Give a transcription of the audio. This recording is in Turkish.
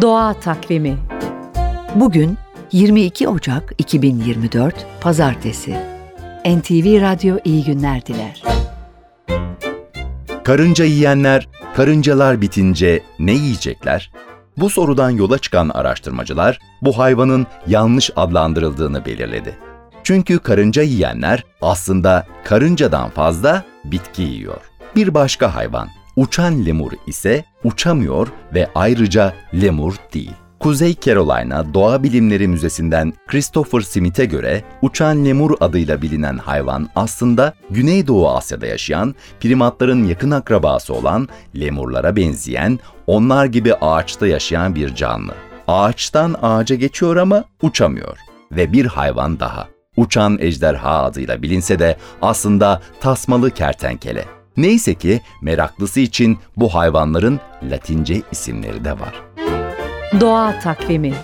Doğa Takvimi Bugün 22 Ocak 2024 Pazartesi. NTV Radyo iyi günler diler. Karınca yiyenler, karıncalar bitince ne yiyecekler? Bu sorudan yola çıkan araştırmacılar bu hayvanın yanlış adlandırıldığını belirledi. Çünkü karınca yiyenler aslında karıncadan fazla bitki yiyor. Bir başka hayvan, uçan lemur ise uçamıyor ve ayrıca lemur değil. Kuzey Carolina Doğa Bilimleri Müzesi'nden Christopher Smith'e göre uçan lemur adıyla bilinen hayvan aslında Güneydoğu Asya'da yaşayan primatların yakın akrabası olan lemurlara benzeyen, onlar gibi ağaçta yaşayan bir canlı. Ağaçtan ağaca geçiyor ama uçamıyor. Ve bir hayvan daha. Uçan ejderha adıyla bilinse de aslında tasmalı kertenkele. Neyse ki meraklısı için bu hayvanların Latince isimleri de var. Doğa Takvimi